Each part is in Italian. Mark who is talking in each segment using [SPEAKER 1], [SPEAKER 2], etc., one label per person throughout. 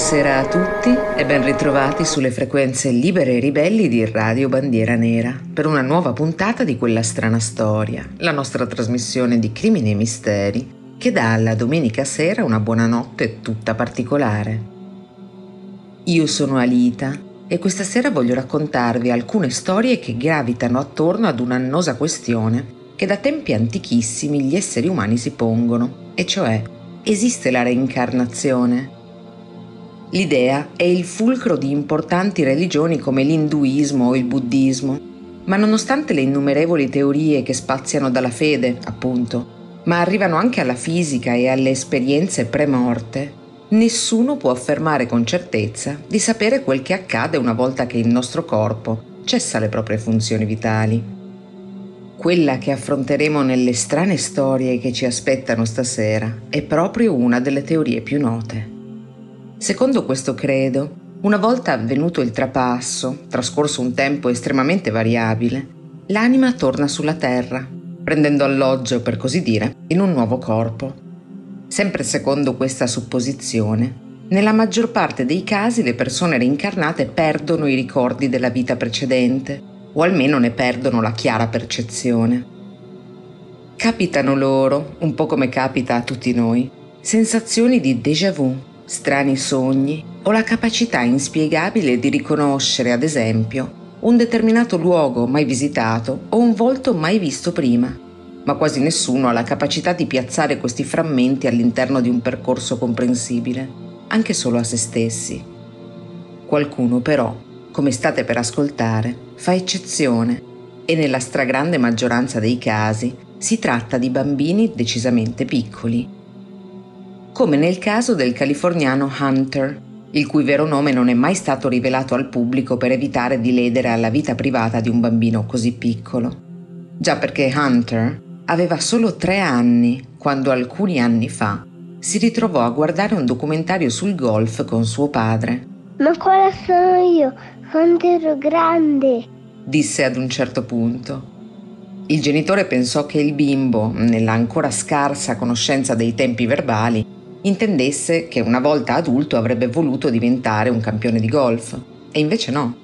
[SPEAKER 1] Buonasera a tutti e ben ritrovati sulle frequenze libere e ribelli di Radio Bandiera Nera per una nuova puntata di quella strana storia, la nostra trasmissione di crimini e misteri che dà alla domenica sera una buonanotte tutta particolare. Io sono Alita e questa sera voglio raccontarvi alcune storie che gravitano attorno ad un'annosa questione che da tempi antichissimi gli esseri umani si pongono, e cioè esiste la reincarnazione? L'idea è il fulcro di importanti religioni come l'induismo o il buddismo, ma nonostante le innumerevoli teorie che spaziano dalla fede, appunto, ma arrivano anche alla fisica e alle esperienze pre-morte, nessuno può affermare con certezza di sapere quel che accade una volta che il nostro corpo cessa le proprie funzioni vitali. Quella che affronteremo nelle strane storie che ci aspettano stasera è proprio una delle teorie più note. Secondo questo credo, una volta avvenuto il trapasso, trascorso un tempo estremamente variabile, l'anima torna sulla terra, prendendo alloggio, per così dire, in un nuovo corpo. Sempre secondo questa supposizione, nella maggior parte dei casi le persone reincarnate perdono i ricordi della vita precedente, o almeno ne perdono la chiara percezione. Capitano loro, un po' come capita a tutti noi, sensazioni di déjà vu strani sogni o la capacità inspiegabile di riconoscere, ad esempio, un determinato luogo mai visitato o un volto mai visto prima, ma quasi nessuno ha la capacità di piazzare questi frammenti all'interno di un percorso comprensibile, anche solo a se stessi. Qualcuno però, come state per ascoltare, fa eccezione e nella stragrande maggioranza dei casi si tratta di bambini decisamente piccoli come nel caso del californiano Hunter, il cui vero nome non è mai stato rivelato al pubblico per evitare di ledere alla vita privata di un bambino così piccolo. Già perché Hunter aveva solo tre anni quando alcuni anni fa si ritrovò a guardare un documentario sul golf con suo padre.
[SPEAKER 2] Ma quale sono io? Hunter ero grande,
[SPEAKER 1] disse ad un certo punto. Il genitore pensò che il bimbo, nella ancora scarsa conoscenza dei tempi verbali, intendesse che una volta adulto avrebbe voluto diventare un campione di golf. E invece no.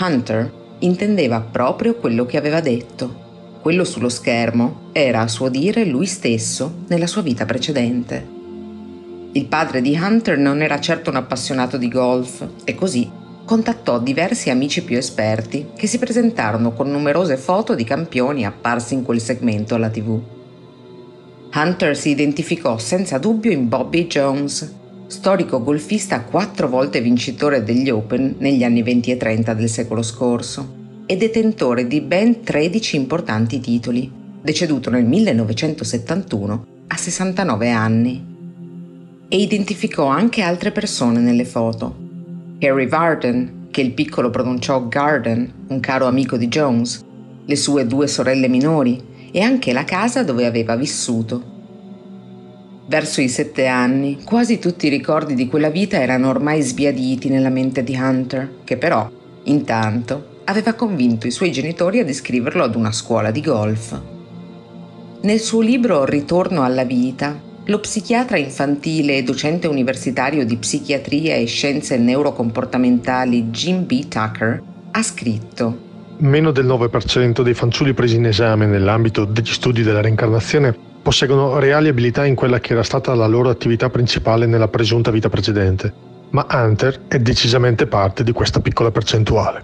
[SPEAKER 1] Hunter intendeva proprio quello che aveva detto. Quello sullo schermo era, a suo dire, lui stesso nella sua vita precedente. Il padre di Hunter non era certo un appassionato di golf e così contattò diversi amici più esperti che si presentarono con numerose foto di campioni apparsi in quel segmento alla tv. Hunter si identificò senza dubbio in Bobby Jones, storico golfista quattro volte vincitore degli Open negli anni 20 e 30 del secolo scorso e detentore di ben 13 importanti titoli, deceduto nel 1971 a 69 anni. E identificò anche altre persone nelle foto. Harry Varden, che il piccolo pronunciò Garden, un caro amico di Jones, le sue due sorelle minori, e anche la casa dove aveva vissuto. Verso i sette anni, quasi tutti i ricordi di quella vita erano ormai sbiaditi nella mente di Hunter, che però, intanto, aveva convinto i suoi genitori ad iscriverlo ad una scuola di golf. Nel suo libro Ritorno alla vita, lo psichiatra infantile e docente universitario di psichiatria e scienze neurocomportamentali Jim B. Tucker ha scritto
[SPEAKER 3] Meno del 9% dei fanciulli presi in esame nell'ambito degli studi della reincarnazione posseggono reali abilità in quella che era stata la loro attività principale nella presunta vita precedente, ma Hunter è decisamente parte di questa piccola percentuale.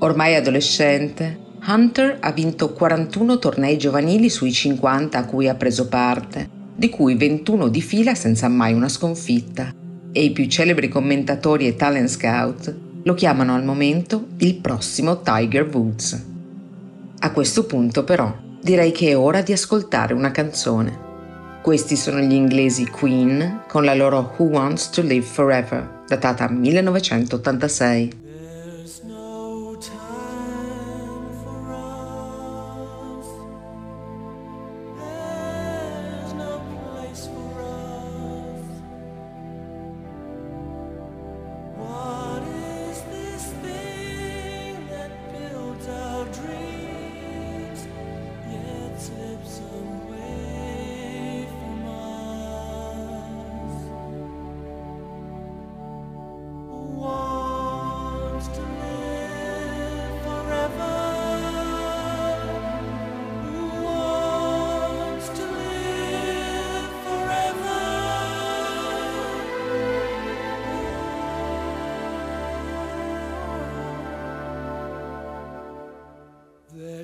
[SPEAKER 1] Ormai adolescente, Hunter ha vinto 41 tornei giovanili sui 50 a cui ha preso parte, di cui 21 di fila senza mai una sconfitta, e i più celebri commentatori e talent scout lo chiamano al momento il prossimo Tiger Woods. A questo punto però direi che è ora di ascoltare una canzone. Questi sono gli inglesi Queen con la loro Who Wants to Live Forever, datata 1986.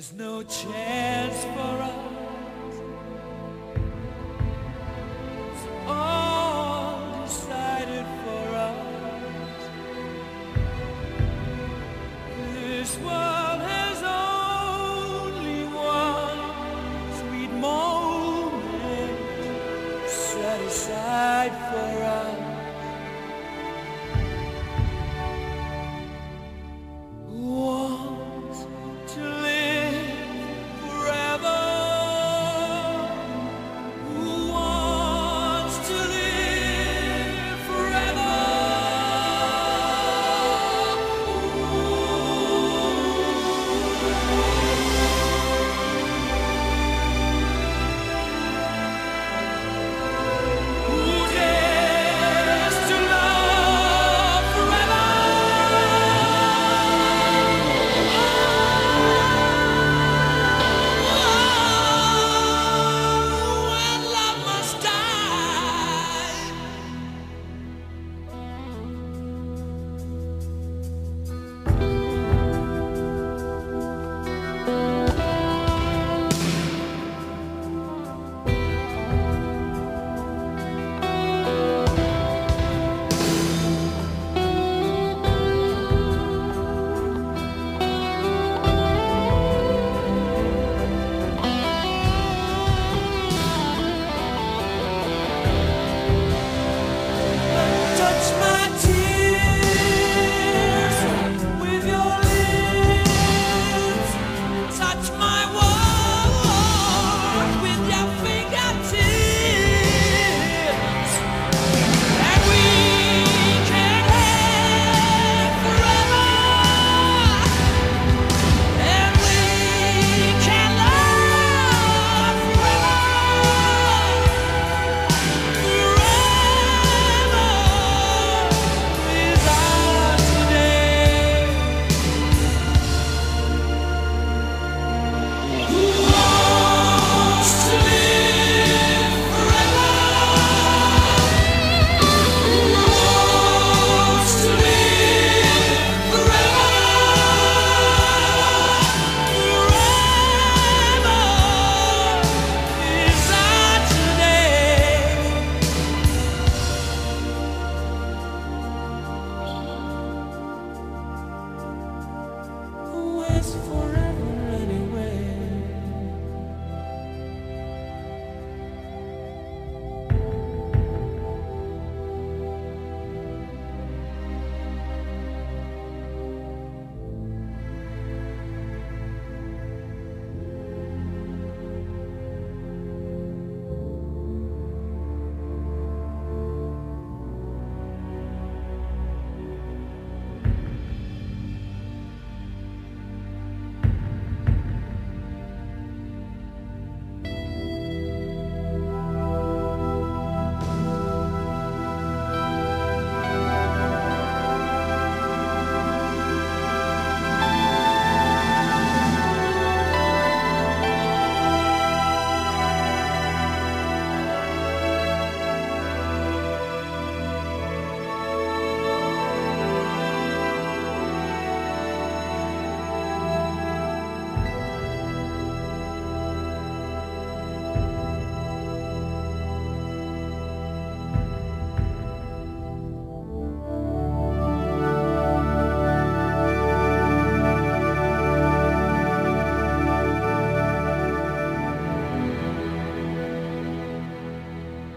[SPEAKER 4] There's no chance for us.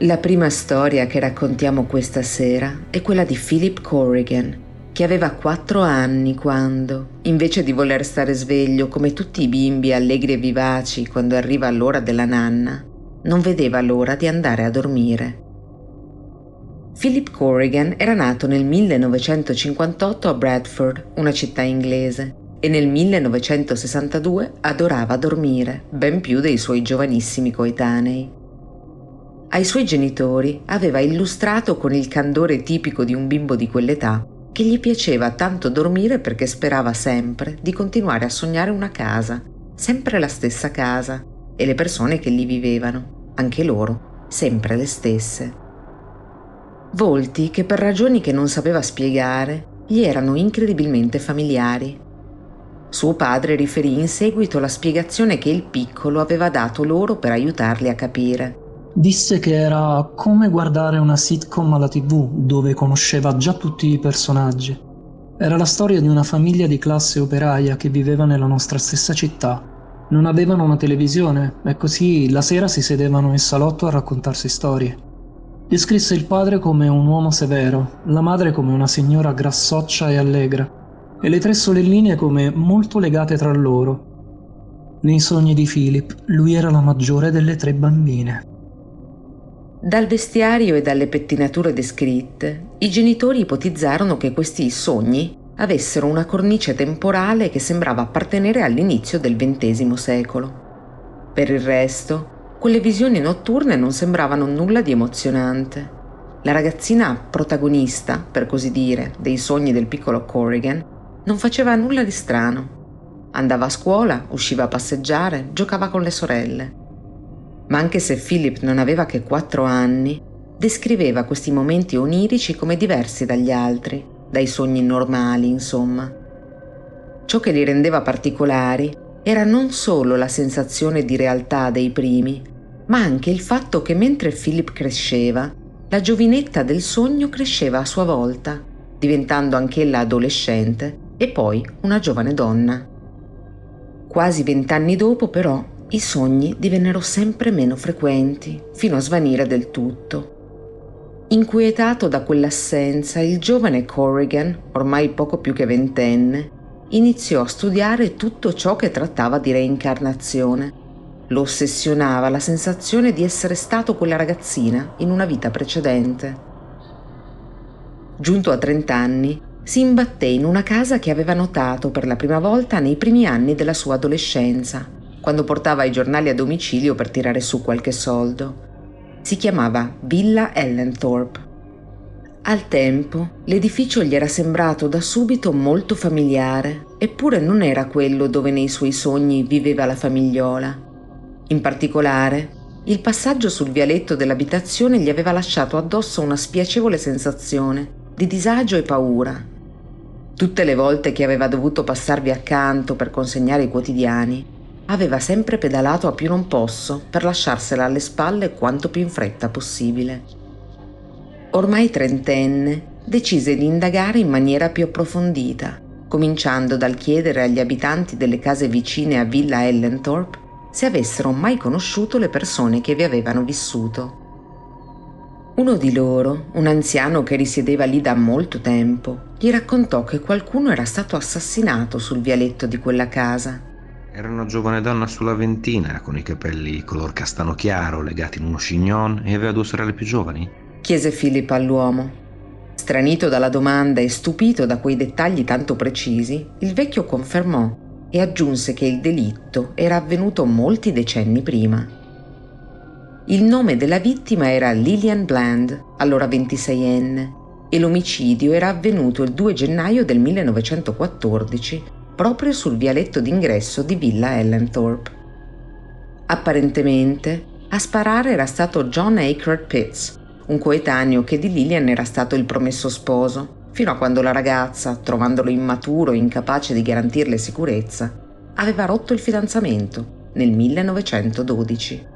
[SPEAKER 1] La prima storia che raccontiamo questa sera è quella di Philip Corrigan, che aveva quattro anni quando, invece di voler stare sveglio come tutti i bimbi allegri e vivaci quando arriva l'ora della nanna, non vedeva l'ora di andare a dormire. Philip Corrigan era nato nel 1958 a Bradford, una città inglese, e nel 1962 adorava dormire, ben più dei suoi giovanissimi coetanei. Ai suoi genitori aveva illustrato con il candore tipico di un bimbo di quell'età che gli piaceva tanto dormire perché sperava sempre di continuare a sognare una casa, sempre la stessa casa, e le persone che lì vivevano, anche loro, sempre le stesse. Volti che per ragioni che non sapeva spiegare gli erano incredibilmente familiari. Suo padre riferì in seguito la spiegazione che il piccolo aveva dato loro per aiutarli a capire.
[SPEAKER 5] Disse che era come guardare una sitcom alla tv dove conosceva già tutti i personaggi. Era la storia di una famiglia di classe operaia che viveva nella nostra stessa città. Non avevano una televisione e così la sera si sedevano in salotto a raccontarsi storie. Descrisse il padre come un uomo severo, la madre come una signora grassoccia e allegra, e le tre sorelline come molto legate tra loro. Nei sogni di Philip, lui era la maggiore delle tre bambine.
[SPEAKER 1] Dal vestiario e dalle pettinature descritte, i genitori ipotizzarono che questi sogni avessero una cornice temporale che sembrava appartenere all'inizio del XX secolo. Per il resto, quelle visioni notturne non sembravano nulla di emozionante. La ragazzina protagonista, per così dire, dei sogni del piccolo Corrigan non faceva nulla di strano. Andava a scuola, usciva a passeggiare, giocava con le sorelle. Ma anche se Philip non aveva che quattro anni, descriveva questi momenti onirici come diversi dagli altri, dai sogni normali, insomma. Ciò che li rendeva particolari era non solo la sensazione di realtà dei primi, ma anche il fatto che mentre Philip cresceva, la giovinetta del sogno cresceva a sua volta, diventando anch'ella adolescente e poi una giovane donna. Quasi vent'anni dopo, però, i sogni divennero sempre meno frequenti, fino a svanire del tutto. Inquietato da quell'assenza, il giovane Corrigan, ormai poco più che ventenne, iniziò a studiare tutto ciò che trattava di reincarnazione. Lo ossessionava la sensazione di essere stato quella ragazzina in una vita precedente. Giunto a 30 anni, si imbatté in una casa che aveva notato per la prima volta nei primi anni della sua adolescenza, quando portava i giornali a domicilio per tirare su qualche soldo. Si chiamava Villa Ellenthorpe. Al tempo l'edificio gli era sembrato da subito molto familiare, eppure non era quello dove nei suoi sogni viveva la famigliola. In particolare, il passaggio sul vialetto dell'abitazione gli aveva lasciato addosso una spiacevole sensazione di disagio e paura. Tutte le volte che aveva dovuto passarvi accanto per consegnare i quotidiani, aveva sempre pedalato a più non posso per lasciarsela alle spalle quanto più in fretta possibile. Ormai trentenne, decise di indagare in maniera più approfondita, cominciando dal chiedere agli abitanti delle case vicine a Villa Ellenthorpe se avessero mai conosciuto le persone che vi avevano vissuto. Uno di loro, un anziano che risiedeva lì da molto tempo, gli raccontò che qualcuno era stato assassinato sul vialetto di quella casa.
[SPEAKER 6] Era una giovane donna sulla ventina, con i capelli color castano chiaro, legati in uno chignon, e aveva due sorelle più giovani.
[SPEAKER 1] chiese Philip all'uomo. Stranito dalla domanda e stupito da quei dettagli tanto precisi, il vecchio confermò e aggiunse che il delitto era avvenuto molti decenni prima. Il nome della vittima era Lillian Bland, allora 26enne, e l'omicidio era avvenuto il 2 gennaio del 1914, proprio sul vialetto d'ingresso di Villa Ellenthorpe. Apparentemente, a sparare era stato John Aykroyd Pitts, un coetaneo che di Lillian era stato il promesso sposo, fino a quando la ragazza, trovandolo immaturo e incapace di garantirle sicurezza, aveva rotto il fidanzamento nel 1912.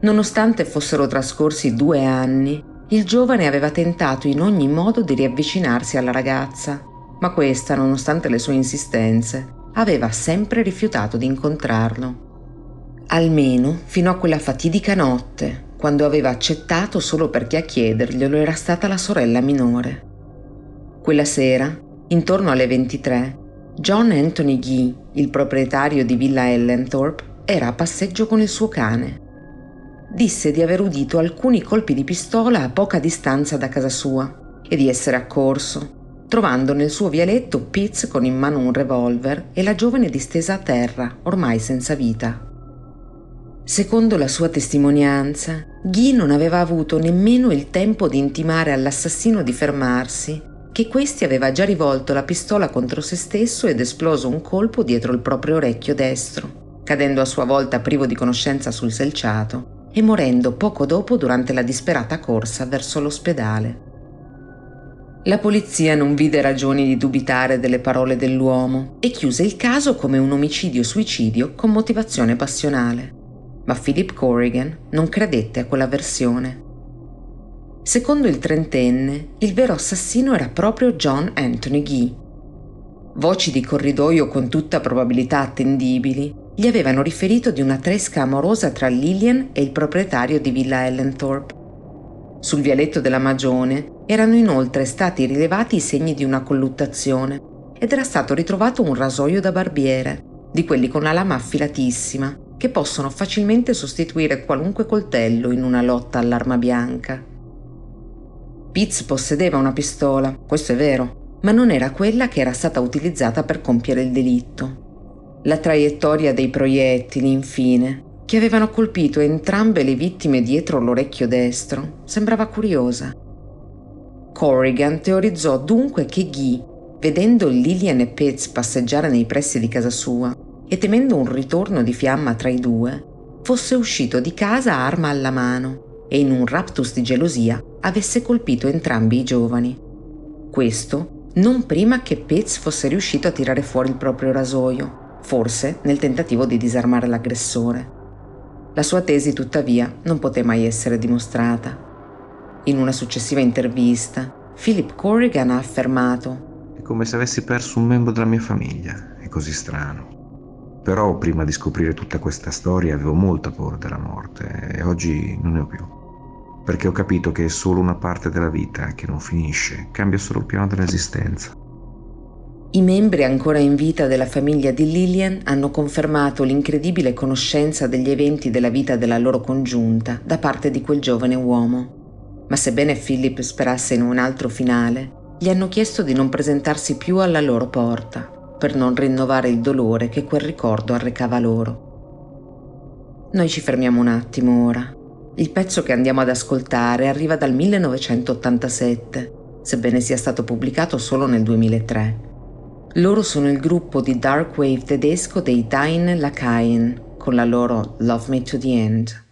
[SPEAKER 1] Nonostante fossero trascorsi due anni, il giovane aveva tentato in ogni modo di riavvicinarsi alla ragazza, ma questa, nonostante le sue insistenze, aveva sempre rifiutato di incontrarlo. Almeno fino a quella fatidica notte, quando aveva accettato solo perché a chiederglielo era stata la sorella minore. Quella sera, intorno alle 23, John Anthony Gee, il proprietario di Villa Ellenthorpe, era a passeggio con il suo cane disse di aver udito alcuni colpi di pistola a poca distanza da casa sua e di essere accorso, trovando nel suo vialetto Pitts con in mano un revolver e la giovane distesa a terra, ormai senza vita. Secondo la sua testimonianza, Guy non aveva avuto nemmeno il tempo di intimare all'assassino di fermarsi, che questi aveva già rivolto la pistola contro se stesso ed esploso un colpo dietro il proprio orecchio destro, cadendo a sua volta privo di conoscenza sul selciato e morendo poco dopo durante la disperata corsa verso l'ospedale. La polizia non vide ragioni di dubitare delle parole dell'uomo e chiuse il caso come un omicidio-suicidio con motivazione passionale. Ma Philip Corrigan non credette a quella versione. Secondo il trentenne, il vero assassino era proprio John Anthony Gee. Voci di corridoio con tutta probabilità attendibili gli avevano riferito di una tresca amorosa tra Lillian e il proprietario di Villa Ellenthorpe. Sul vialetto della Magione erano inoltre stati rilevati i segni di una colluttazione ed era stato ritrovato un rasoio da barbiere, di quelli con la lama affilatissima, che possono facilmente sostituire qualunque coltello in una lotta all'arma bianca. Pitts possedeva una pistola, questo è vero, ma non era quella che era stata utilizzata per compiere il delitto. La traiettoria dei proiettili, infine, che avevano colpito entrambe le vittime dietro l'orecchio destro, sembrava curiosa. Corrigan teorizzò dunque che Guy, vedendo Lillian e Pitts passeggiare nei pressi di casa sua e temendo un ritorno di fiamma tra i due, fosse uscito di casa arma alla mano e in un raptus di gelosia avesse colpito entrambi i giovani. Questo non prima che Pitts fosse riuscito a tirare fuori il proprio rasoio, forse nel tentativo di disarmare l'aggressore. La sua tesi, tuttavia, non poté mai essere dimostrata. In una successiva intervista, Philip Corrigan ha affermato
[SPEAKER 6] È come se avessi perso un membro della mia famiglia. È così strano. Però prima di scoprire tutta questa storia avevo molta paura della morte e oggi non ne ho più. Perché ho capito che è solo una parte della vita che non finisce, cambia solo il piano dell'esistenza.
[SPEAKER 1] I membri ancora in vita della famiglia di Lillian hanno confermato l'incredibile conoscenza degli eventi della vita della loro congiunta da parte di quel giovane uomo. Ma sebbene Philip sperasse in un altro finale, gli hanno chiesto di non presentarsi più alla loro porta, per non rinnovare il dolore che quel ricordo arrecava loro. Noi ci fermiamo un attimo ora. Il pezzo che andiamo ad ascoltare arriva dal 1987, sebbene sia stato pubblicato solo nel 2003. Loro sono il gruppo di dark wave tedesco dei Dain Lakaien con la loro Love Me to the End.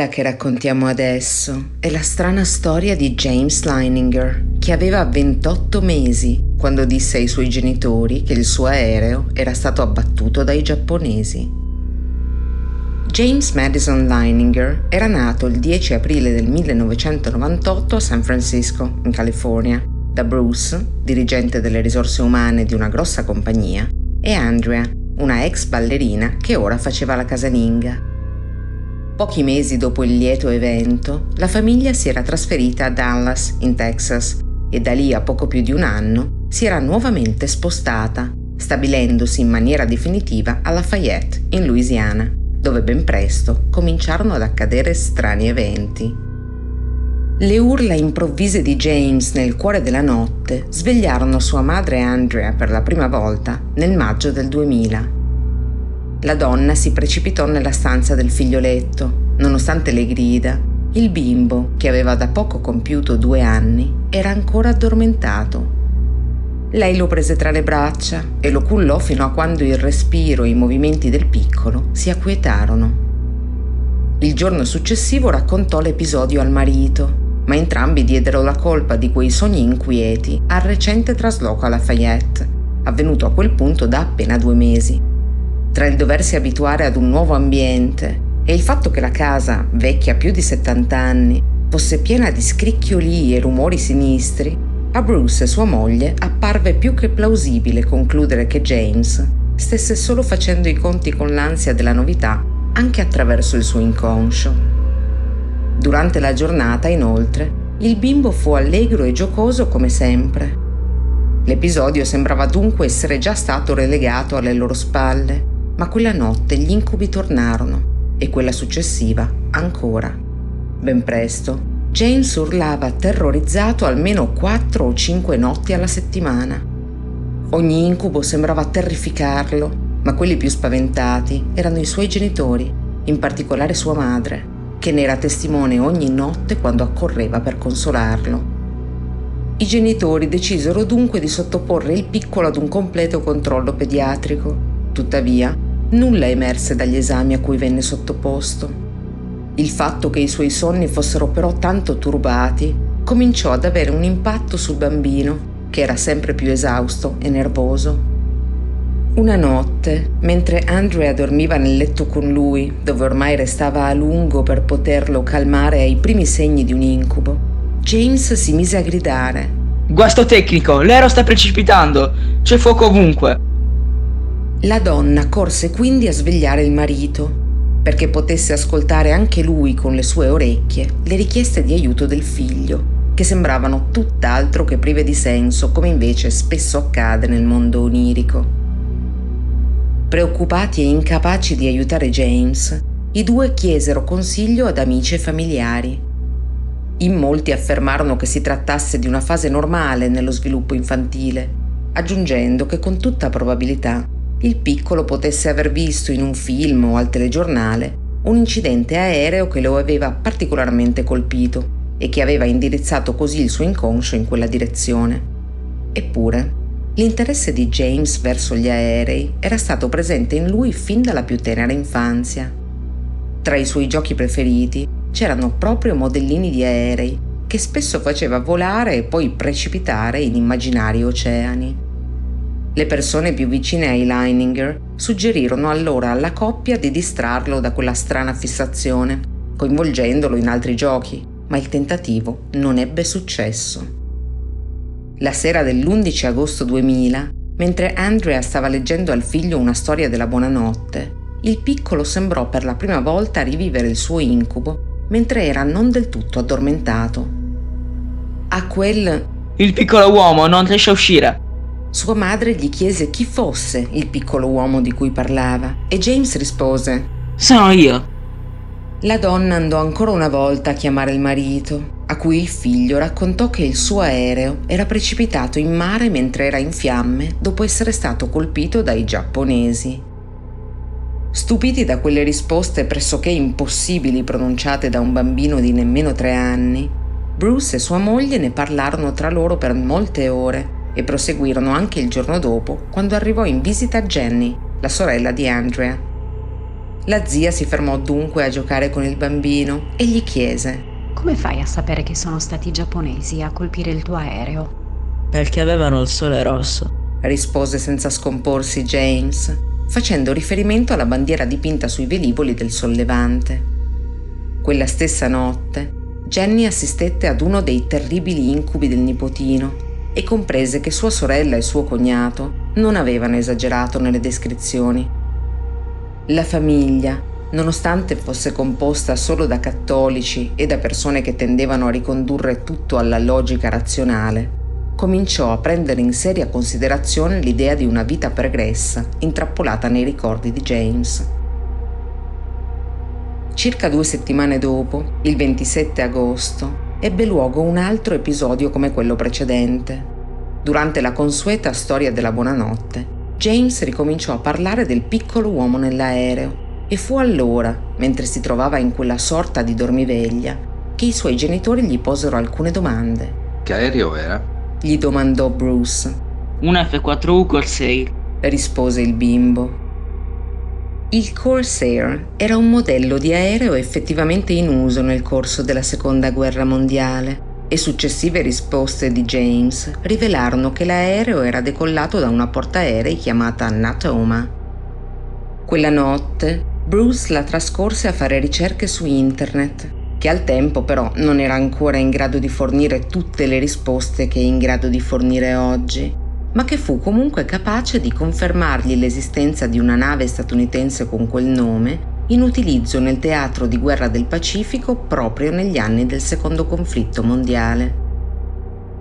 [SPEAKER 1] Quella che raccontiamo adesso è la strana storia di James Leininger, che aveva 28 mesi quando disse ai suoi genitori che il suo aereo era stato abbattuto dai giapponesi. James Madison Leininger era nato il 10 aprile del 1998 a San Francisco, in California, da Bruce, dirigente delle risorse umane di una grossa compagnia, e Andrea, una ex ballerina che ora faceva la casalinga. Pochi mesi dopo il lieto evento, la famiglia si era trasferita a Dallas, in Texas, e da lì a poco più di un anno si era nuovamente spostata, stabilendosi in maniera definitiva a Lafayette, in Louisiana, dove ben presto cominciarono ad accadere strani eventi. Le urla improvvise di James nel cuore della notte svegliarono sua madre Andrea per la prima volta nel maggio del 2000. La donna si precipitò nella stanza del figlioletto. Nonostante le grida, il bimbo, che aveva da poco compiuto due anni, era ancora addormentato. Lei lo prese tra le braccia e lo cullò fino a quando il respiro e i movimenti del piccolo si acquietarono. Il giorno successivo raccontò l'episodio al marito ma entrambi diedero la colpa di quei sogni inquieti al recente trasloco a Lafayette, avvenuto a quel punto da appena due mesi. Tra il doversi abituare ad un nuovo ambiente e il fatto che la casa, vecchia più di 70 anni, fosse piena di scricchiolii e rumori sinistri, a Bruce e sua moglie apparve più che plausibile concludere che James stesse solo facendo i conti con l'ansia della novità anche attraverso il suo inconscio. Durante la giornata, inoltre, il bimbo fu allegro e giocoso come sempre. L'episodio sembrava dunque essere già stato relegato alle loro spalle, ma quella notte gli incubi tornarono e quella successiva ancora. Ben presto, James urlava terrorizzato almeno quattro o cinque notti alla settimana. Ogni incubo sembrava terrificarlo, ma quelli più spaventati erano i suoi genitori, in particolare sua madre, che ne era testimone ogni notte quando accorreva per consolarlo. I genitori decisero dunque di sottoporre il piccolo ad un completo controllo pediatrico. Tuttavia, nulla emerse dagli esami a cui venne sottoposto. Il fatto che i suoi sonni fossero però tanto turbati cominciò ad avere un impatto sul bambino, che era sempre più esausto e nervoso. Una notte, mentre Andrea dormiva nel letto con lui, dove ormai restava a lungo per poterlo calmare ai primi segni di un incubo, James si mise a gridare.
[SPEAKER 7] Guasto tecnico, l'aereo sta precipitando, c'è fuoco ovunque.
[SPEAKER 1] La donna corse quindi a svegliare il marito, perché potesse ascoltare anche lui con le sue orecchie le richieste di aiuto del figlio, che sembravano tutt'altro che prive di senso, come invece spesso accade nel mondo onirico. Preoccupati e incapaci di aiutare James, i due chiesero consiglio ad amici e familiari. In molti affermarono che si trattasse di una fase normale nello sviluppo infantile, aggiungendo che con tutta probabilità il piccolo potesse aver visto in un film o al telegiornale un incidente aereo che lo aveva particolarmente colpito e che aveva indirizzato così il suo inconscio in quella direzione. Eppure, L'interesse di James verso gli aerei era stato presente in lui fin dalla più tenera infanzia. Tra i suoi giochi preferiti c'erano proprio modellini di aerei che spesso faceva volare e poi precipitare in immaginari oceani. Le persone più vicine ai Leininger suggerirono allora alla coppia di distrarlo da quella strana fissazione, coinvolgendolo in altri giochi, ma il tentativo non ebbe successo. La sera dell'11 agosto 2000, mentre Andrea stava leggendo al figlio una storia della buonanotte, il piccolo sembrò per la prima volta rivivere il suo incubo mentre era non del tutto addormentato. A quel...
[SPEAKER 7] Il piccolo uomo non riesce a uscire.
[SPEAKER 1] Sua madre gli chiese chi fosse il piccolo uomo di cui parlava e James rispose
[SPEAKER 7] Sono io.
[SPEAKER 1] La donna andò ancora una volta a chiamare il marito a cui il figlio raccontò che il suo aereo era precipitato in mare mentre era in fiamme dopo essere stato colpito dai giapponesi. Stupiti da quelle risposte pressoché impossibili pronunciate da un bambino di nemmeno tre anni, Bruce e sua moglie ne parlarono tra loro per molte ore e proseguirono anche il giorno dopo quando arrivò in visita Jenny, la sorella di Andrea. La zia si fermò dunque a giocare con il bambino e gli chiese
[SPEAKER 8] Come fai a sapere che sono stati i giapponesi a colpire il tuo aereo?
[SPEAKER 7] Perché avevano il sole rosso.
[SPEAKER 1] rispose senza scomporsi James, facendo riferimento alla bandiera dipinta sui velivoli del sollevante. Quella stessa notte, Jenny assistette ad uno dei terribili incubi del nipotino e comprese che sua sorella e suo cognato non avevano esagerato nelle descrizioni. La famiglia, nonostante fosse composta solo da cattolici e da persone che tendevano a ricondurre tutto alla logica razionale, cominciò a prendere in seria considerazione l'idea di una vita pregressa, intrappolata nei ricordi di James. Circa due settimane dopo, il 27 agosto, ebbe luogo un altro episodio come quello precedente. Durante la consueta storia della buonanotte, James ricominciò a parlare del piccolo uomo nell'aereo e fu allora, mentre si trovava in quella sorta di dormiveglia, che i suoi genitori gli posero alcune domande.
[SPEAKER 9] Che aereo era?
[SPEAKER 1] Gli domandò Bruce.
[SPEAKER 7] Un F4U Corsair.
[SPEAKER 1] Rispose il bimbo. Il Corsair era un modello di aereo effettivamente in uso nel corso della Seconda Guerra Mondiale e successive risposte di James rivelarono che l'aereo era decollato da una portaerei chiamata Natoma. Quella notte Bruce la trascorse a fare ricerche su internet, che al tempo però non era ancora in grado di fornire tutte le risposte che è in grado di fornire oggi ma che fu comunque capace di confermargli l'esistenza di una nave statunitense con quel nome in utilizzo nel teatro di guerra del Pacifico proprio negli anni del secondo conflitto mondiale.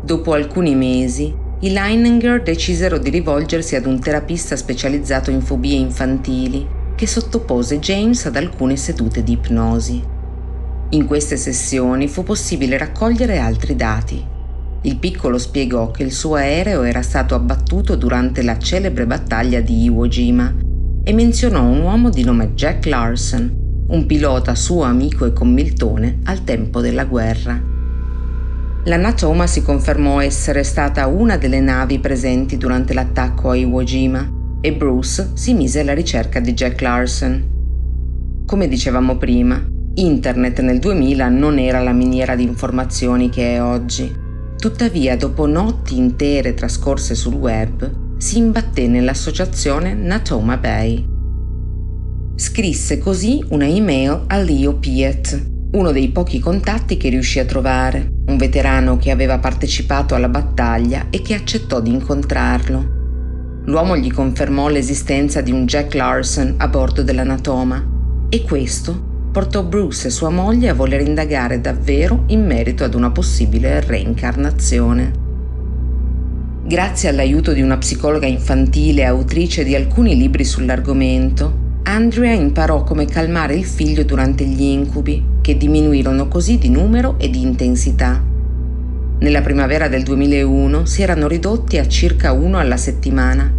[SPEAKER 1] Dopo alcuni mesi, i Leininger decisero di rivolgersi ad un terapista specializzato in fobie infantili che sottopose James ad alcune sedute di ipnosi. In queste sessioni fu possibile raccogliere altri dati, il piccolo spiegò che il suo aereo era stato abbattuto durante la celebre battaglia di Iwo Jima e menzionò un uomo di nome Jack Larson, un pilota suo amico e commiltone al tempo della guerra. La Natoma si confermò essere stata una delle navi presenti durante l'attacco a Iwo Jima e Bruce si mise alla ricerca di Jack Larson. Come dicevamo prima, Internet nel 2000 non era la miniera di informazioni che è oggi Tuttavia, dopo notti intere trascorse sul web, si imbatté nell'associazione Natoma Bay. Scrisse così una email a Leo Piet, uno dei pochi contatti che riuscì a trovare, un veterano che aveva partecipato alla battaglia e che accettò di incontrarlo. L'uomo gli confermò l'esistenza di un Jack Larson a bordo dell'Anatoma e questo portò Bruce e sua moglie a voler indagare davvero in merito ad una possibile reincarnazione. Grazie all'aiuto di una psicologa infantile autrice di alcuni libri sull'argomento, Andrea imparò come calmare il figlio durante gli incubi, che diminuirono così di numero e di intensità. Nella primavera del 2001 si erano ridotti a circa uno alla settimana,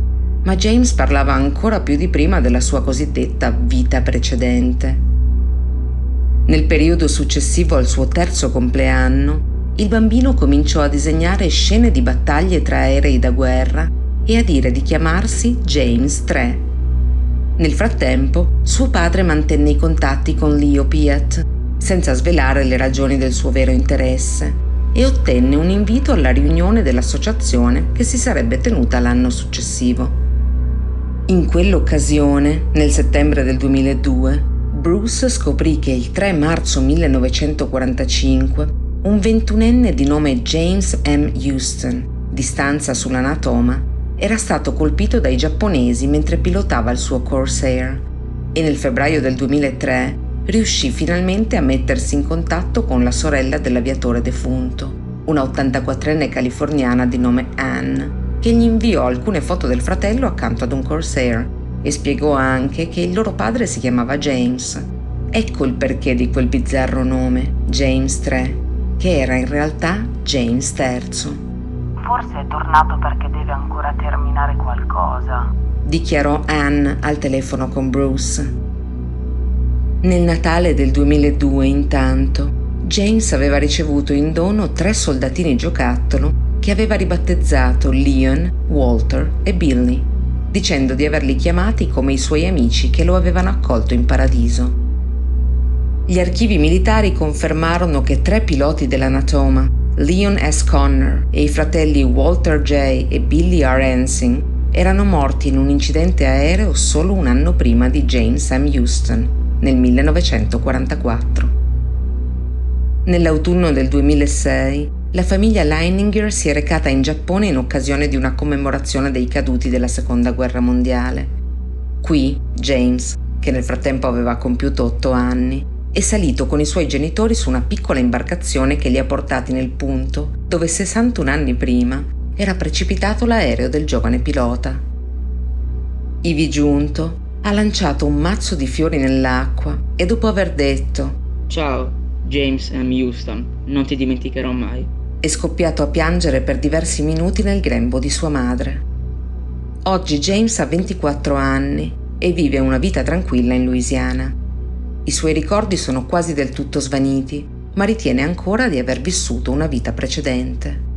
[SPEAKER 1] ma James parlava ancora più di prima della sua cosiddetta vita precedente. Nel periodo successivo al suo terzo compleanno, il bambino cominciò a disegnare scene di battaglie tra aerei da guerra e a dire di chiamarsi James III. Nel frattempo, suo padre mantenne i contatti con Leo Piat, senza svelare le ragioni del suo vero interesse, e ottenne un invito alla riunione dell'associazione che si sarebbe tenuta l'anno successivo. In quell'occasione, nel settembre del 2002, Bruce scoprì che il 3 marzo 1945 un ventunenne di nome James M. Houston, di stanza sull'Anatoma, era stato colpito dai giapponesi mentre pilotava il suo Corsair e nel febbraio del 2003 riuscì finalmente a mettersi in contatto con la sorella dell'aviatore defunto, una 84enne californiana di nome Anne, che gli inviò alcune foto del fratello accanto ad un Corsair e spiegò anche che il loro padre si chiamava James. Ecco il perché di quel bizzarro nome, James III, che era in realtà James III.
[SPEAKER 10] Forse è tornato perché deve ancora terminare qualcosa,
[SPEAKER 1] dichiarò Anne al telefono con Bruce. Nel Natale del 2002, intanto, James aveva ricevuto in dono tre soldatini giocattolo che aveva ribattezzato Leon, Walter e Billy dicendo di averli chiamati come i suoi amici che lo avevano accolto in paradiso. Gli archivi militari confermarono che tre piloti dell'Anatoma, Leon S. Connor e i fratelli Walter J. e Billy R. Hensing, erano morti in un incidente aereo solo un anno prima di James M. Houston, nel 1944. Nell'autunno del 2006, la famiglia Leininger si è recata in Giappone in occasione di una commemorazione dei caduti della Seconda Guerra Mondiale. Qui, James, che nel frattempo aveva compiuto otto anni, è salito con i suoi genitori su una piccola imbarcazione che li ha portati nel punto dove 61 anni prima era precipitato l'aereo del giovane pilota. Ivi giunto, ha lanciato un mazzo di fiori nell'acqua e dopo aver detto
[SPEAKER 7] Ciao, James M. Houston, non ti dimenticherò mai.
[SPEAKER 1] È scoppiato a piangere per diversi minuti nel grembo di sua madre. Oggi James ha 24 anni e vive una vita tranquilla in Louisiana. I suoi ricordi sono quasi del tutto svaniti, ma ritiene ancora di aver vissuto una vita precedente.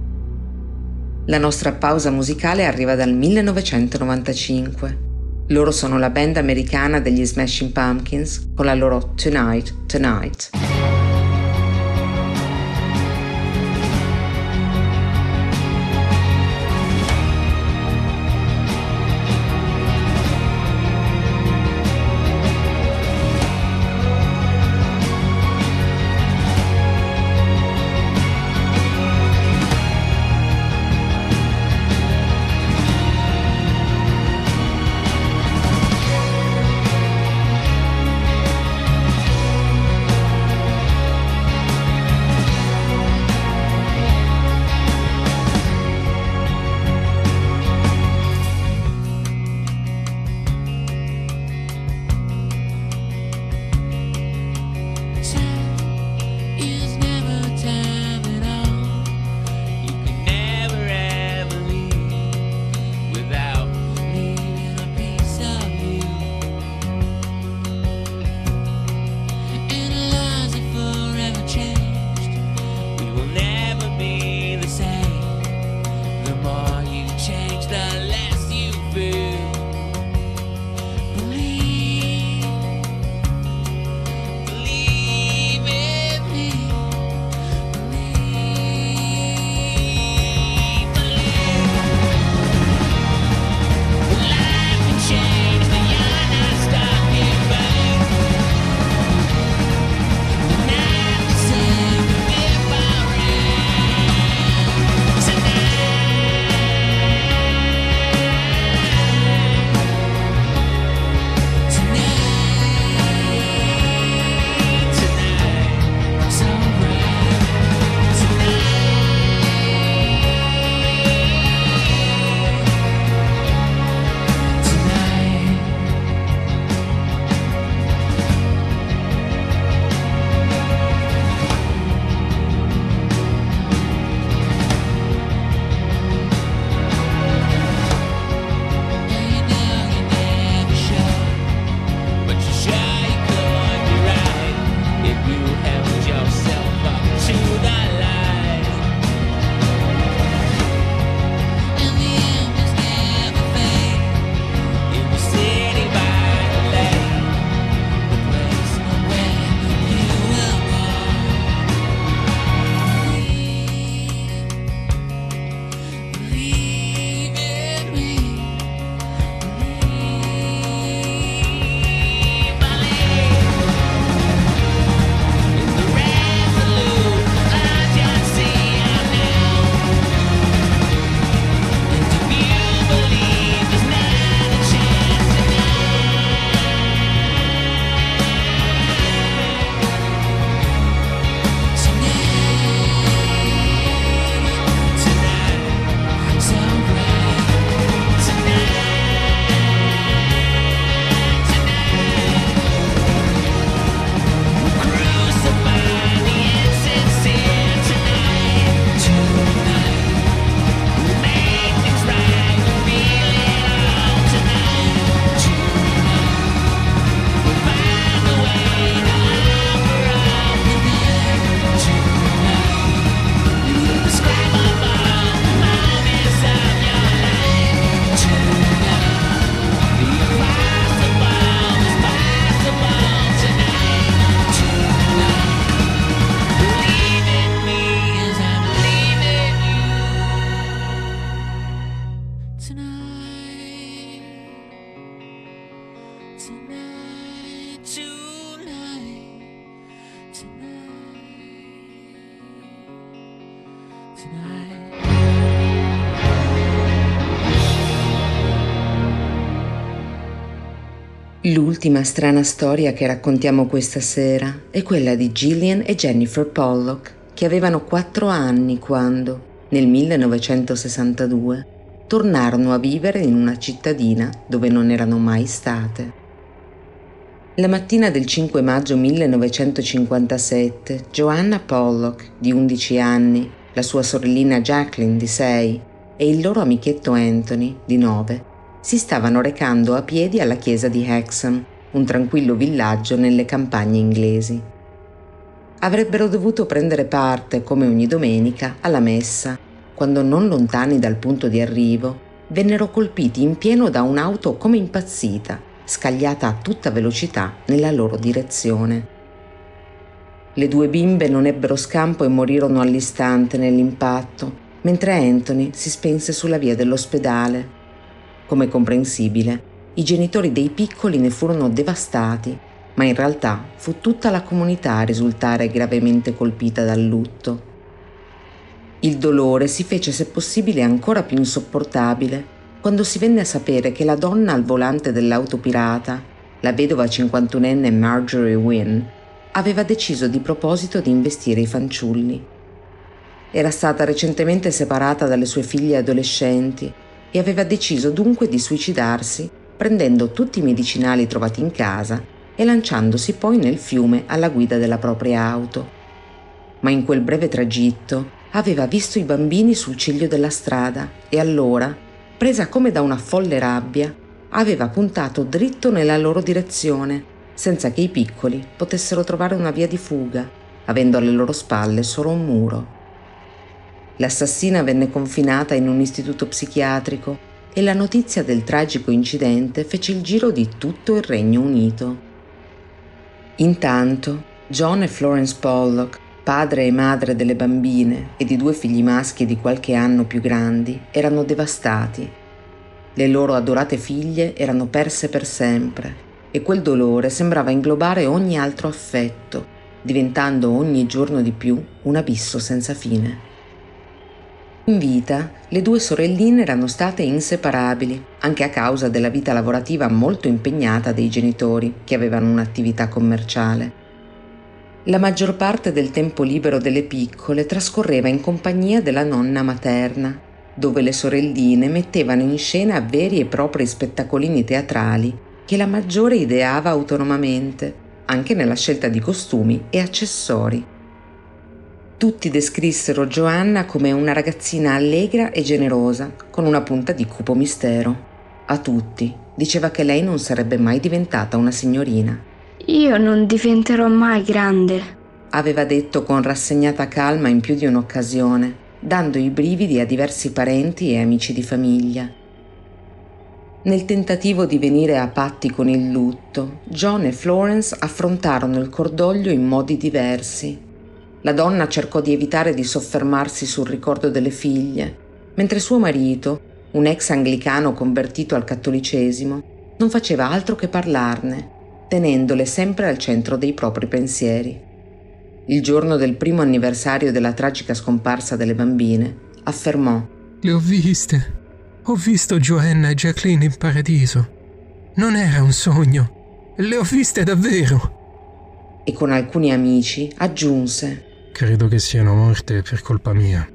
[SPEAKER 1] La nostra pausa musicale arriva dal 1995. Loro sono la band americana degli Smashing Pumpkins con la loro Tonight, Tonight. L'ultima strana storia che raccontiamo questa sera è quella di Gillian e Jennifer Pollock, che avevano quattro anni quando, nel 1962, tornarono a vivere in una cittadina dove non erano mai state. La mattina del 5 maggio 1957, Joanna Pollock, di 11 anni, la sua sorellina Jacqueline, di 6, e il loro amichetto Anthony, di 9, si stavano recando a piedi alla chiesa di Hexham, un tranquillo villaggio nelle campagne inglesi. Avrebbero dovuto prendere parte, come ogni domenica, alla messa, quando non lontani dal punto di arrivo, vennero colpiti in pieno da un'auto come impazzita, scagliata a tutta velocità nella loro direzione. Le due bimbe non ebbero scampo e morirono all'istante nell'impatto, mentre Anthony si spense sulla via dell'ospedale come comprensibile, i genitori dei piccoli ne furono devastati, ma in realtà fu tutta la comunità a risultare gravemente colpita dal lutto. Il dolore si fece se possibile ancora più insopportabile quando si venne a sapere che la donna al volante dell'auto pirata, la vedova 51enne Marjorie Wynne, aveva deciso di proposito di investire i fanciulli. Era stata recentemente separata dalle sue figlie adolescenti e aveva deciso dunque di suicidarsi prendendo tutti i medicinali trovati in casa e lanciandosi poi nel fiume alla guida della propria auto. Ma in quel breve tragitto aveva visto i bambini sul ciglio della strada e allora, presa come da una folle rabbia, aveva puntato dritto nella loro direzione, senza che i piccoli potessero trovare una via di fuga, avendo alle loro spalle solo un muro. L'assassina venne confinata in un istituto psichiatrico e la notizia del tragico incidente fece il giro di tutto il Regno Unito. Intanto, John e Florence Pollock, padre e madre delle bambine e di due figli maschi di qualche anno più grandi, erano devastati. Le loro adorate figlie erano perse per sempre e quel dolore sembrava inglobare ogni altro affetto, diventando ogni giorno di più un abisso senza fine. In vita, le due sorelline erano state inseparabili, anche a causa della vita lavorativa molto impegnata dei genitori, che avevano un'attività commerciale. La maggior parte del tempo libero delle piccole trascorreva in compagnia della nonna materna, dove le sorelline mettevano in scena veri e propri spettacolini teatrali che la maggiore ideava autonomamente, anche nella scelta di costumi e accessori. Tutti descrissero Joanna come una ragazzina allegra e generosa, con una punta di cupo mistero. A tutti diceva che lei non sarebbe mai diventata una signorina.
[SPEAKER 2] Io non diventerò mai grande,
[SPEAKER 1] aveva detto con rassegnata calma in più di un'occasione, dando i brividi a diversi parenti e amici di famiglia. Nel tentativo di venire a patti con il lutto, John e Florence affrontarono il cordoglio in modi diversi la donna cercò di evitare di soffermarsi sul ricordo delle figlie, mentre suo marito, un ex anglicano convertito al cattolicesimo, non faceva altro che parlarne, tenendole sempre al centro dei propri pensieri. Il giorno del primo anniversario della tragica scomparsa delle bambine, affermò
[SPEAKER 9] Le ho viste. Ho visto Joanna e Jacqueline in paradiso. Non era un sogno. Le ho viste davvero.
[SPEAKER 1] E con alcuni amici aggiunse
[SPEAKER 9] Credo che siano morte per colpa mia.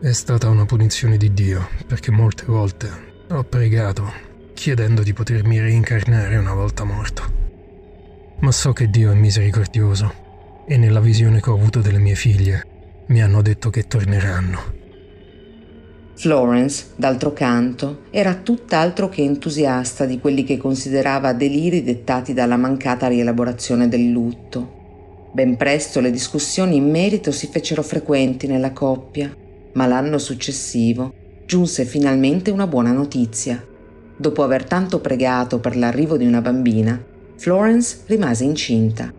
[SPEAKER 9] È stata una punizione di Dio, perché molte volte ho pregato, chiedendo di potermi reincarnare una volta morto. Ma so che Dio è misericordioso e nella visione che ho avuto delle mie figlie mi hanno detto che torneranno.
[SPEAKER 1] Florence, d'altro canto, era tutt'altro che entusiasta di quelli che considerava deliri dettati dalla mancata rielaborazione del lutto Ben presto le discussioni in merito si fecero frequenti nella coppia, ma l'anno successivo giunse finalmente una buona notizia. Dopo aver tanto pregato per l'arrivo di una bambina, Florence rimase incinta.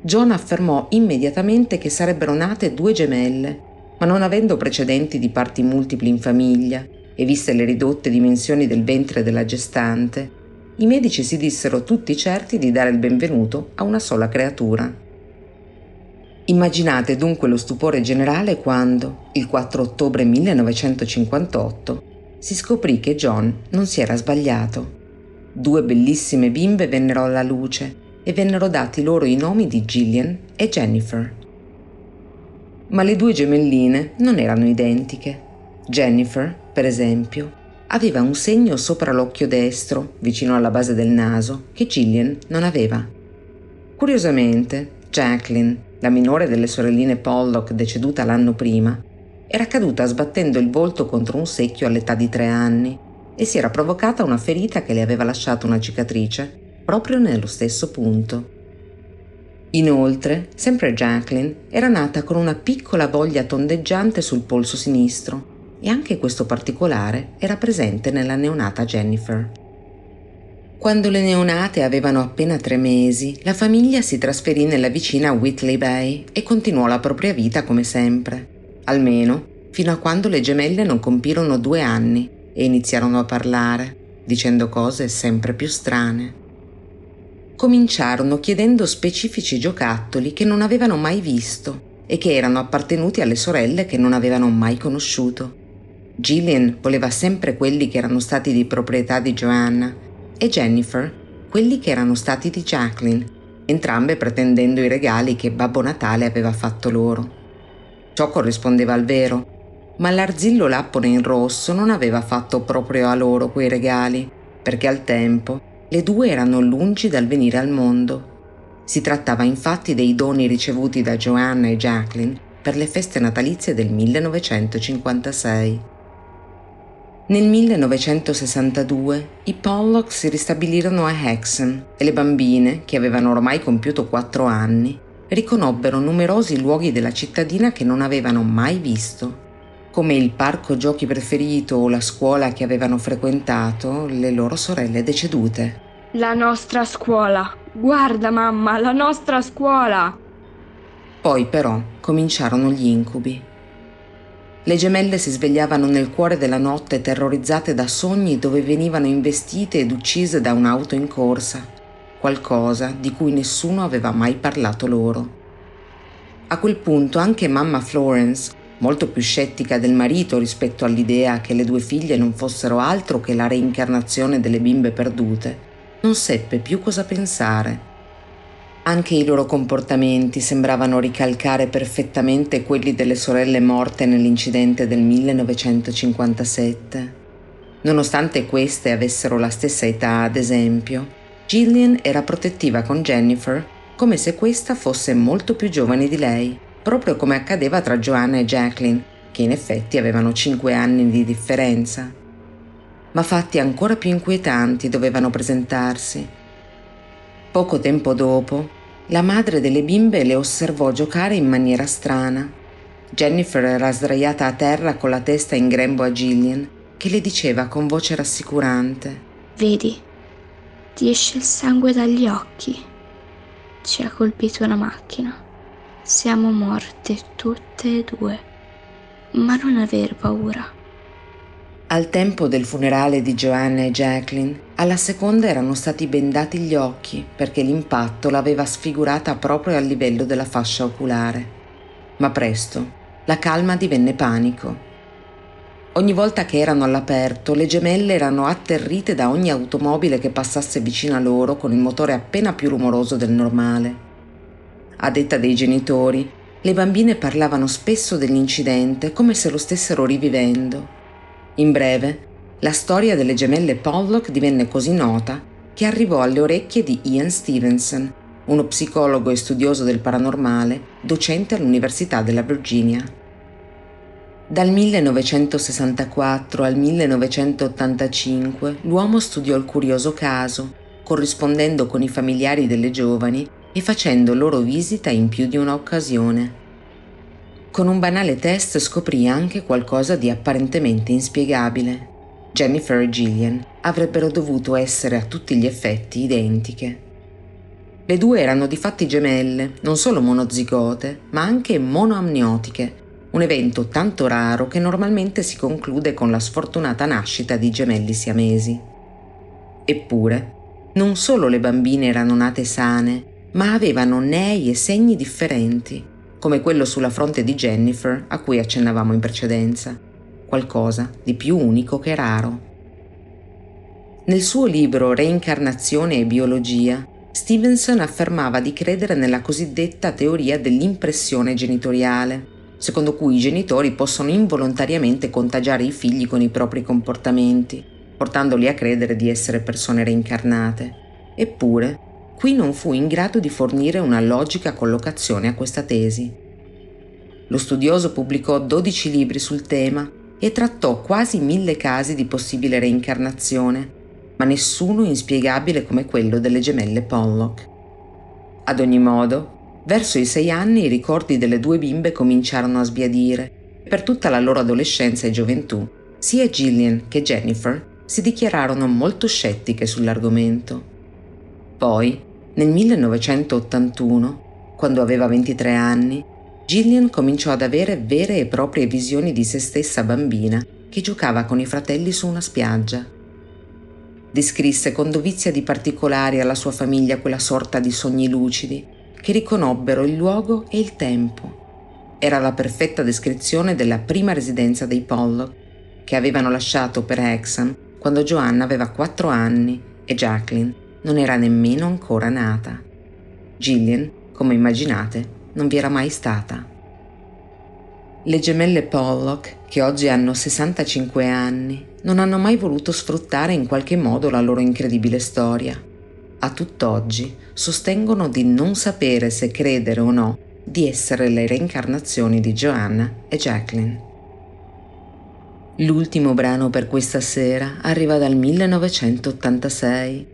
[SPEAKER 1] John affermò immediatamente che sarebbero nate due gemelle, ma non avendo precedenti di parti multipli in famiglia e viste le ridotte dimensioni del ventre della gestante, i medici si dissero tutti certi di dare il benvenuto a una sola creatura. Immaginate dunque lo stupore generale quando, il 4 ottobre 1958, si scoprì che John non si era sbagliato. Due bellissime bimbe vennero alla luce e vennero dati loro i nomi di Gillian e Jennifer. Ma le due gemelline non erano identiche. Jennifer, per esempio, aveva un segno sopra l'occhio destro, vicino alla base del naso, che Gillian non aveva. Curiosamente, Jacqueline, la minore delle sorelline Pollock deceduta l'anno prima, era caduta sbattendo il volto contro un secchio all'età di tre anni e si era provocata una ferita che le aveva lasciato una cicatrice proprio nello stesso punto. Inoltre, sempre Jacqueline era nata con una piccola voglia tondeggiante sul polso sinistro e anche questo particolare era presente nella neonata Jennifer. Quando le neonate avevano appena tre mesi, la famiglia si trasferì nella vicina Whitley Bay e continuò la propria vita come sempre, almeno fino a quando le gemelle non compirono due anni e iniziarono a parlare, dicendo cose sempre più strane. Cominciarono chiedendo specifici giocattoli che non avevano mai visto e che erano appartenuti alle sorelle che non avevano mai conosciuto. Gillian voleva sempre quelli che erano stati di proprietà di Joanna e Jennifer quelli che erano stati di Jacqueline, entrambe pretendendo i regali che Babbo Natale aveva fatto loro. Ciò corrispondeva al vero, ma l'arzillo lappone in rosso non aveva fatto proprio a loro quei regali, perché al tempo le due erano lungi dal venire al mondo. Si trattava infatti dei doni ricevuti da Joanna e Jacqueline per le feste natalizie del 1956. Nel 1962 i Pollock si ristabilirono a Hexham e le bambine, che avevano ormai compiuto quattro anni, riconobbero numerosi luoghi della cittadina che non avevano mai visto, come il parco giochi preferito o la scuola che avevano frequentato le loro sorelle decedute.
[SPEAKER 11] La nostra scuola. Guarda mamma, la nostra scuola.
[SPEAKER 1] Poi però cominciarono gli incubi. Le gemelle si svegliavano nel cuore della notte terrorizzate da sogni dove venivano investite ed uccise da un'auto in corsa, qualcosa di cui nessuno aveva mai parlato loro. A quel punto anche mamma Florence molto più scettica del marito rispetto all'idea che le due figlie non fossero altro che la reincarnazione delle bimbe perdute, non seppe più cosa pensare. Anche i loro comportamenti sembravano ricalcare perfettamente quelli delle sorelle morte nell'incidente del 1957. Nonostante queste avessero la stessa età, ad esempio, Gillian era protettiva con Jennifer come se questa fosse molto più giovane di lei proprio come accadeva tra Joanna e Jacqueline, che in effetti avevano cinque anni di differenza. Ma fatti ancora più inquietanti dovevano presentarsi. Poco tempo dopo, la madre delle bimbe le osservò giocare in maniera strana. Jennifer era sdraiata a terra con la testa in grembo a Gillian, che le diceva con voce rassicurante:
[SPEAKER 11] Vedi, ti esce il sangue dagli occhi. Ci ha colpito una macchina. Siamo morte tutte e due, ma non aver paura.
[SPEAKER 1] Al tempo del funerale di Joanna e Jacqueline, alla seconda erano stati bendati gli occhi perché l'impatto l'aveva sfigurata proprio al livello della fascia oculare. Ma presto la calma divenne panico. Ogni volta che erano all'aperto, le gemelle erano atterrite da ogni automobile che passasse vicino a loro con il motore appena più rumoroso del normale. A detta dei genitori, le bambine parlavano spesso dell'incidente come se lo stessero rivivendo. In breve, la storia delle gemelle Pollock divenne così nota che arrivò alle orecchie di Ian Stevenson, uno psicologo e studioso del paranormale, docente all'Università della Virginia. Dal 1964 al 1985 l'uomo studiò il curioso caso, corrispondendo con i familiari delle giovani e facendo loro visita in più di un'occasione. Con un banale test scoprì anche qualcosa di apparentemente inspiegabile. Jennifer e Gillian avrebbero dovuto essere a tutti gli effetti identiche. Le due erano di fatti gemelle, non solo monozigote, ma anche monoamniotiche, un evento tanto raro che normalmente si conclude con la sfortunata nascita di gemelli siamesi. Eppure, non solo le bambine erano nate sane, ma avevano nei e segni differenti, come quello sulla fronte di Jennifer a cui accennavamo in precedenza, qualcosa di più unico che raro. Nel suo libro Reincarnazione e biologia, Stevenson affermava di credere nella cosiddetta teoria dell'impressione genitoriale, secondo cui i genitori possono involontariamente contagiare i figli con i propri comportamenti, portandoli a credere di essere persone reincarnate. Eppure, qui non fu in grado di fornire una logica collocazione a questa tesi. Lo studioso pubblicò 12 libri sul tema e trattò quasi mille casi di possibile reincarnazione, ma nessuno inspiegabile come quello delle gemelle Pollock. Ad ogni modo, verso i sei anni i ricordi delle due bimbe cominciarono a sbiadire e per tutta la loro adolescenza e gioventù sia Gillian che Jennifer si dichiararono molto scettiche sull'argomento. Poi, nel 1981, quando aveva 23 anni, Gillian cominciò ad avere vere e proprie visioni di se stessa bambina che giocava con i fratelli su una spiaggia. Descrisse con dovizia di particolari alla sua famiglia quella sorta di sogni lucidi che riconobbero il luogo e il tempo. Era la perfetta descrizione della prima residenza dei Pollock, che avevano lasciato per Hexham quando Joanna aveva quattro anni e Jacqueline non era nemmeno ancora nata. Gillian, come immaginate, non vi era mai stata. Le gemelle Pollock, che oggi hanno 65 anni, non hanno mai voluto sfruttare in qualche modo la loro incredibile storia. A tutt'oggi sostengono di non sapere se credere o no di essere le reincarnazioni di Joanna e Jacqueline. L'ultimo brano per questa sera arriva dal 1986.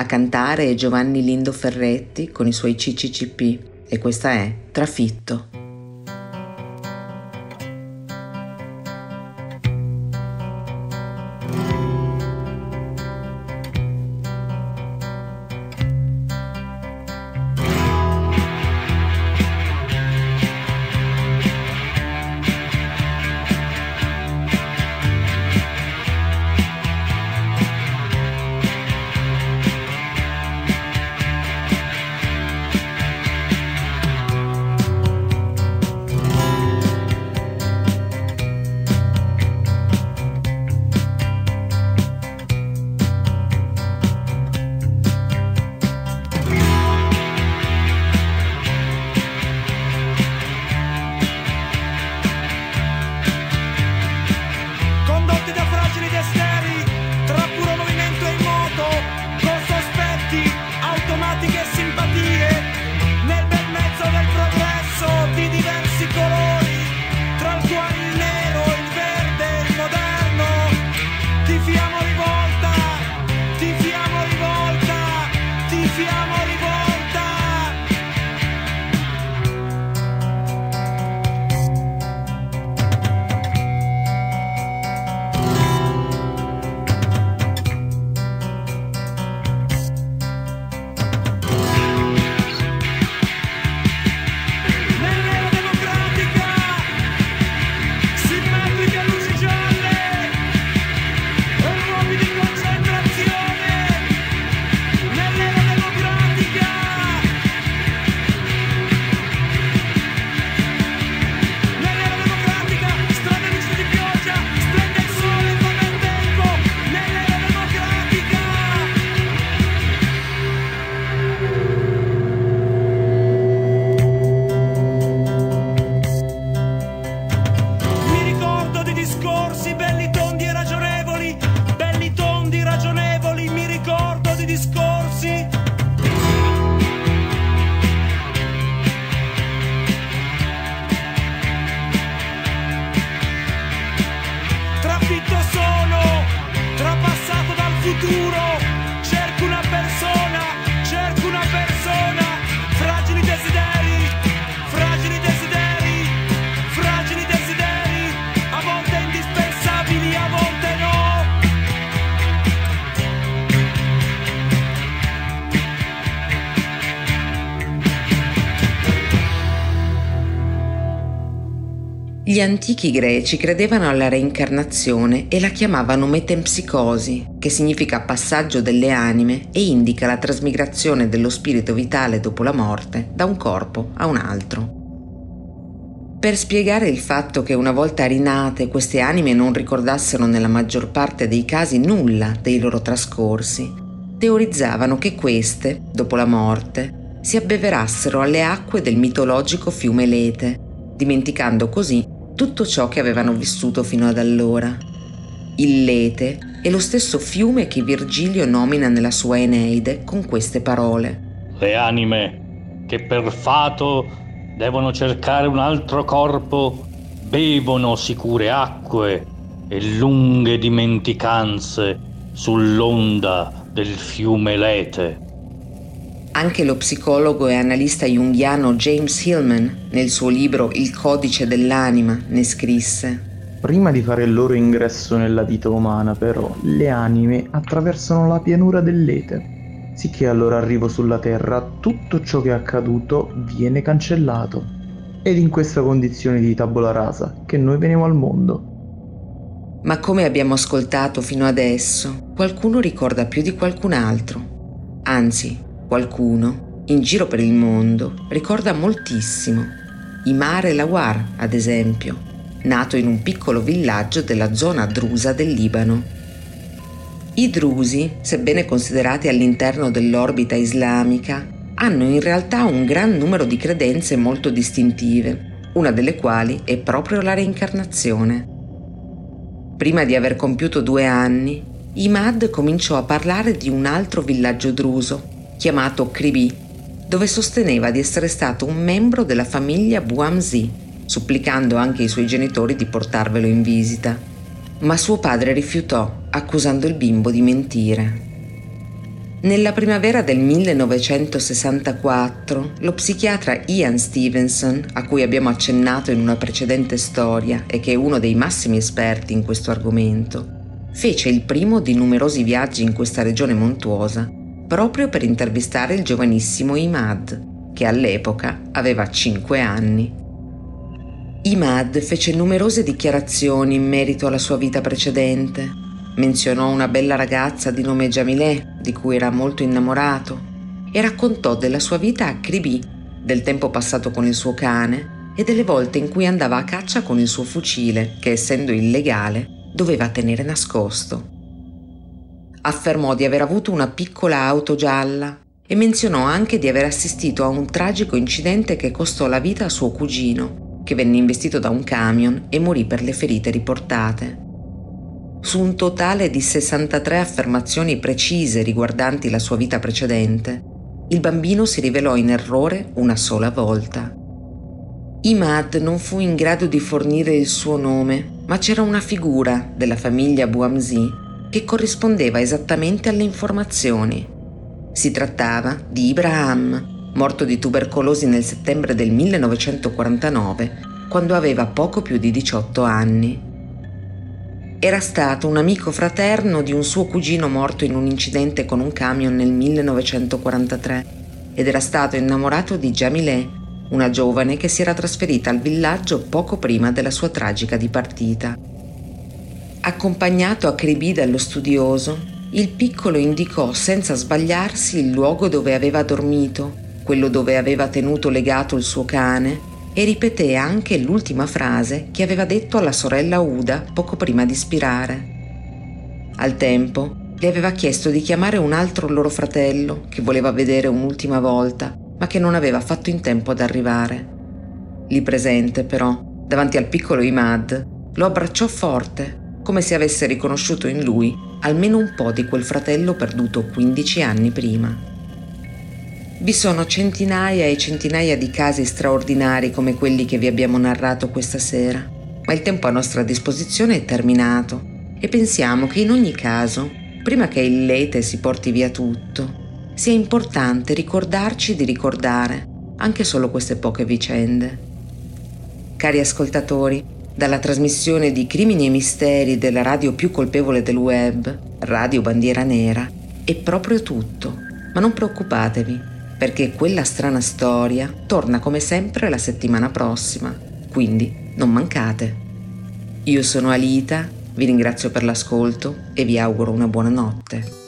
[SPEAKER 1] A cantare è Giovanni Lindo Ferretti con i suoi CCCP e questa è Trafitto. Gli antichi greci credevano alla reincarnazione e la chiamavano metempsicosi, che significa passaggio delle anime e indica la trasmigrazione dello spirito vitale dopo la morte da un corpo a un altro. Per spiegare il fatto che una volta rinate queste anime non ricordassero nella maggior parte dei casi nulla dei loro trascorsi, teorizzavano che queste, dopo la morte, si abbeverassero alle acque del mitologico fiume Lete, dimenticando così tutto ciò che avevano vissuto fino ad allora. Il Lete è lo stesso fiume che Virgilio nomina nella sua Eneide con queste parole.
[SPEAKER 12] Le anime che per fato devono cercare un altro corpo bevono sicure acque e lunghe dimenticanze sull'onda del fiume Lete.
[SPEAKER 1] Anche lo psicologo e analista junghiano James Hillman, nel suo libro Il codice dell'anima, ne scrisse.
[SPEAKER 13] Prima di fare il loro ingresso nella vita umana, però, le anime attraversano la pianura dell'ete, sicché al loro arrivo sulla Terra tutto ciò che è accaduto viene cancellato. Ed in questa condizione di tabula rasa che noi veniamo al mondo.
[SPEAKER 1] Ma come abbiamo ascoltato fino adesso, qualcuno ricorda più di qualcun altro. Anzi, qualcuno, in giro per il mondo, ricorda moltissimo. Imare Lawar, ad esempio, nato in un piccolo villaggio della zona drusa del Libano. I drusi, sebbene considerati all'interno dell'orbita islamica, hanno in realtà un gran numero di credenze molto distintive, una delle quali è proprio la reincarnazione. Prima di aver compiuto due anni, Imad cominciò a parlare di un altro villaggio druso, chiamato Kribi, dove sosteneva di essere stato un membro della famiglia Buamzi, supplicando anche i suoi genitori di portarvelo in visita. Ma suo padre rifiutò, accusando il bimbo di mentire. Nella primavera del 1964, lo psichiatra Ian Stevenson, a cui abbiamo accennato in una precedente storia e che è uno dei massimi esperti in questo argomento, fece il primo di numerosi viaggi in questa regione montuosa proprio per intervistare il giovanissimo Imad, che all'epoca aveva 5 anni. Imad fece numerose dichiarazioni in merito alla sua vita precedente, Menzionò una bella ragazza di nome Jamilé, di cui era molto innamorato, e raccontò della sua vita a Kribi, del tempo passato con il suo cane e delle volte in cui andava a caccia con il suo fucile, che essendo illegale doveva tenere nascosto. Affermò di aver avuto una piccola auto gialla e menzionò anche di aver assistito a un tragico incidente che costò la vita a suo cugino, che venne investito da un camion e morì per le ferite riportate. Su un totale di 63 affermazioni precise riguardanti la sua vita precedente, il bambino si rivelò in errore una sola volta. Imad non fu in grado di fornire il suo nome, ma c'era una figura della famiglia Buamzi che corrispondeva esattamente alle informazioni. Si trattava di Ibrahim, morto di tubercolosi nel settembre del 1949, quando aveva poco più di 18 anni. Era stato un amico fraterno di un suo cugino morto in un incidente con un camion nel 1943 ed era stato innamorato di Jamilé, una giovane che si era trasferita al villaggio poco prima della sua tragica dipartita. Accompagnato a Kribi dallo studioso, il piccolo indicò senza sbagliarsi il luogo dove aveva dormito, quello dove aveva tenuto legato il suo cane e ripeté anche l'ultima frase che aveva detto alla sorella Uda poco prima di spirare. Al tempo le aveva chiesto di chiamare un altro loro fratello che voleva vedere un'ultima volta, ma che non aveva fatto in tempo ad arrivare. Lì presente, però, davanti al piccolo Imad, lo abbracciò forte, come se avesse riconosciuto in lui almeno un po' di quel fratello perduto 15 anni prima. Vi sono centinaia e centinaia di casi straordinari come quelli che vi abbiamo narrato questa sera, ma il tempo a nostra disposizione è terminato e pensiamo che in ogni caso, prima che il lete si porti via tutto, sia importante ricordarci di ricordare anche solo queste poche vicende. Cari ascoltatori, dalla trasmissione di Crimini e Misteri della radio più colpevole del web, Radio Bandiera Nera, è proprio tutto, ma non preoccupatevi perché quella strana storia torna come sempre la settimana prossima, quindi non mancate. Io sono Alita, vi ringrazio per l'ascolto e vi auguro una buona notte.